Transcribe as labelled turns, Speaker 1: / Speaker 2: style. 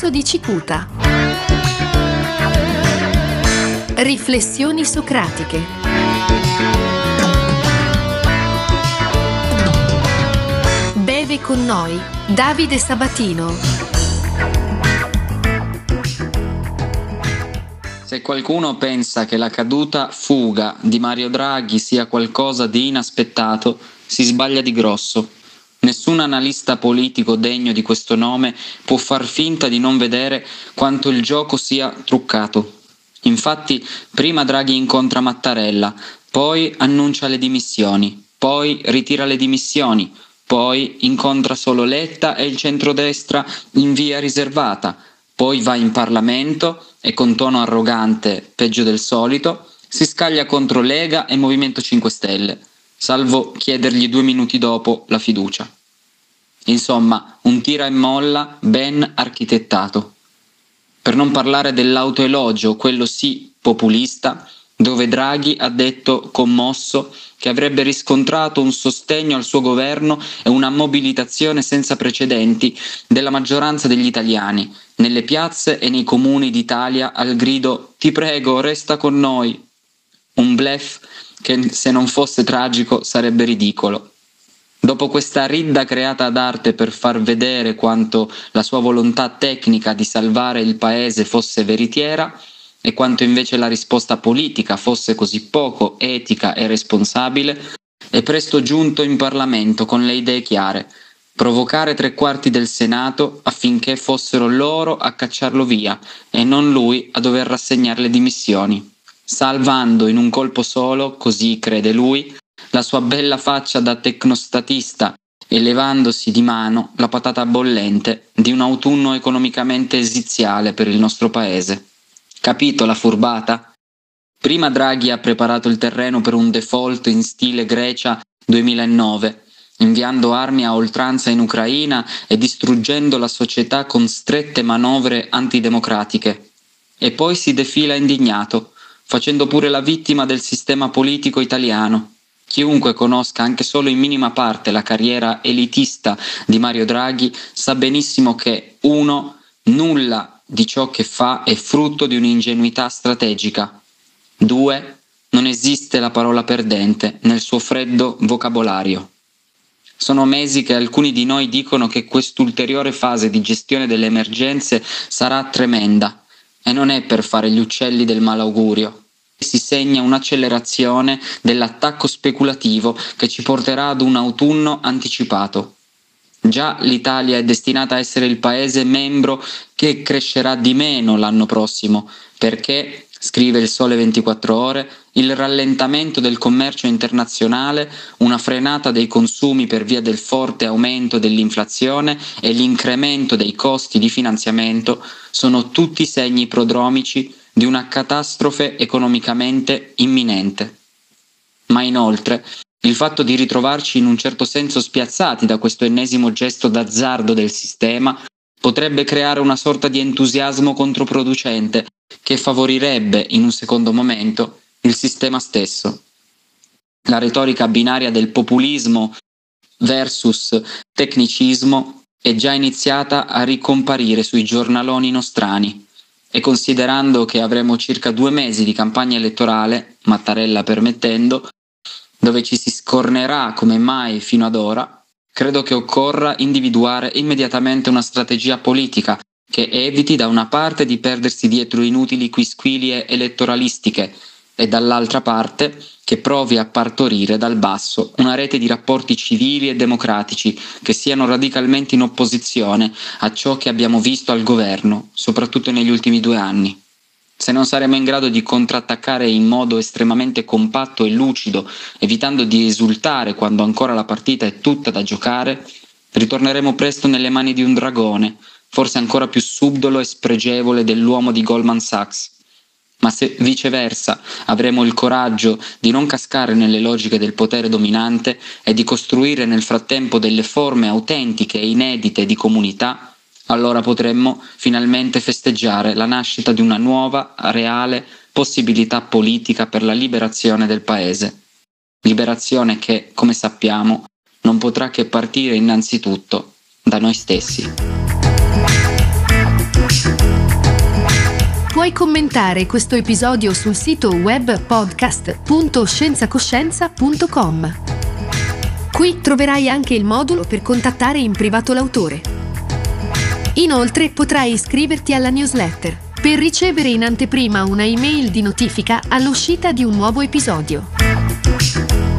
Speaker 1: corso di Cicuta. Riflessioni socratiche. Beve con noi Davide Sabatino.
Speaker 2: Se qualcuno pensa che la caduta fuga di Mario Draghi sia qualcosa di inaspettato, si sbaglia di grosso. Nessun analista politico degno di questo nome può far finta di non vedere quanto il gioco sia truccato. Infatti, prima Draghi incontra Mattarella, poi annuncia le dimissioni, poi ritira le dimissioni, poi incontra solo Letta e il centrodestra in via riservata, poi va in Parlamento e con tono arrogante, peggio del solito, si scaglia contro Lega e Movimento 5 Stelle salvo chiedergli due minuti dopo la fiducia. Insomma, un tira e molla ben architettato. Per non parlare dell'autoelogio, quello sì populista, dove Draghi ha detto commosso che avrebbe riscontrato un sostegno al suo governo e una mobilitazione senza precedenti della maggioranza degli italiani, nelle piazze e nei comuni d'Italia al grido Ti prego, resta con noi. Un blef che se non fosse tragico sarebbe ridicolo. Dopo questa ridda creata ad arte per far vedere quanto la sua volontà tecnica di salvare il paese fosse veritiera e quanto invece la risposta politica fosse così poco etica e responsabile, è presto giunto in Parlamento con le idee chiare, provocare tre quarti del Senato affinché fossero loro a cacciarlo via e non lui a dover rassegnare le dimissioni salvando in un colpo solo, così crede lui, la sua bella faccia da tecnostatista e levandosi di mano la patata bollente di un autunno economicamente esiziale per il nostro paese. Capito la furbata? Prima Draghi ha preparato il terreno per un default in stile Grecia 2009, inviando armi a oltranza in Ucraina e distruggendo la società con strette manovre antidemocratiche. E poi si defila indignato, facendo pure la vittima del sistema politico italiano. Chiunque conosca anche solo in minima parte la carriera elitista di Mario Draghi sa benissimo che 1. Nulla di ciò che fa è frutto di un'ingenuità strategica. 2. Non esiste la parola perdente nel suo freddo vocabolario. Sono mesi che alcuni di noi dicono che quest'ulteriore fase di gestione delle emergenze sarà tremenda e non è per fare gli uccelli del malaugurio. Si segna un'accelerazione dell'attacco speculativo che ci porterà ad un autunno anticipato. Già l'Italia è destinata a essere il paese membro che crescerà di meno l'anno prossimo, perché scrive il Sole 24 ore, il rallentamento del commercio internazionale, una frenata dei consumi per via del forte aumento dell'inflazione e l'incremento dei costi di finanziamento sono tutti segni prodromici di una catastrofe economicamente imminente. Ma inoltre, il fatto di ritrovarci in un certo senso spiazzati da questo ennesimo gesto d'azzardo del sistema potrebbe creare una sorta di entusiasmo controproducente che favorirebbe in un secondo momento il sistema stesso. La retorica binaria del populismo versus tecnicismo è già iniziata a ricomparire sui giornaloni nostrani e considerando che avremo circa due mesi di campagna elettorale, Mattarella permettendo, dove ci si scornerà come mai fino ad ora, credo che occorra individuare immediatamente una strategia politica che eviti da una parte di perdersi dietro inutili quisquilie elettoralistiche e dall'altra parte che provi a partorire dal basso una rete di rapporti civili e democratici che siano radicalmente in opposizione a ciò che abbiamo visto al governo, soprattutto negli ultimi due anni. Se non saremo in grado di contrattaccare in modo estremamente compatto e lucido, evitando di esultare quando ancora la partita è tutta da giocare, ritorneremo presto nelle mani di un dragone, forse ancora più subdolo e spregevole dell'uomo di Goldman Sachs. Ma se viceversa avremo il coraggio di non cascare nelle logiche del potere dominante e di costruire nel frattempo delle forme autentiche e inedite di comunità, allora potremmo finalmente festeggiare la nascita di una nuova, reale possibilità politica per la liberazione del Paese. Liberazione che, come sappiamo, non potrà che partire innanzitutto da noi stessi.
Speaker 1: Puoi commentare questo episodio sul sito web podcast.scienzacoscienza.com. Qui troverai anche il modulo per contattare in privato l'autore. Inoltre potrai iscriverti alla newsletter per ricevere in anteprima una email di notifica all'uscita di un nuovo episodio.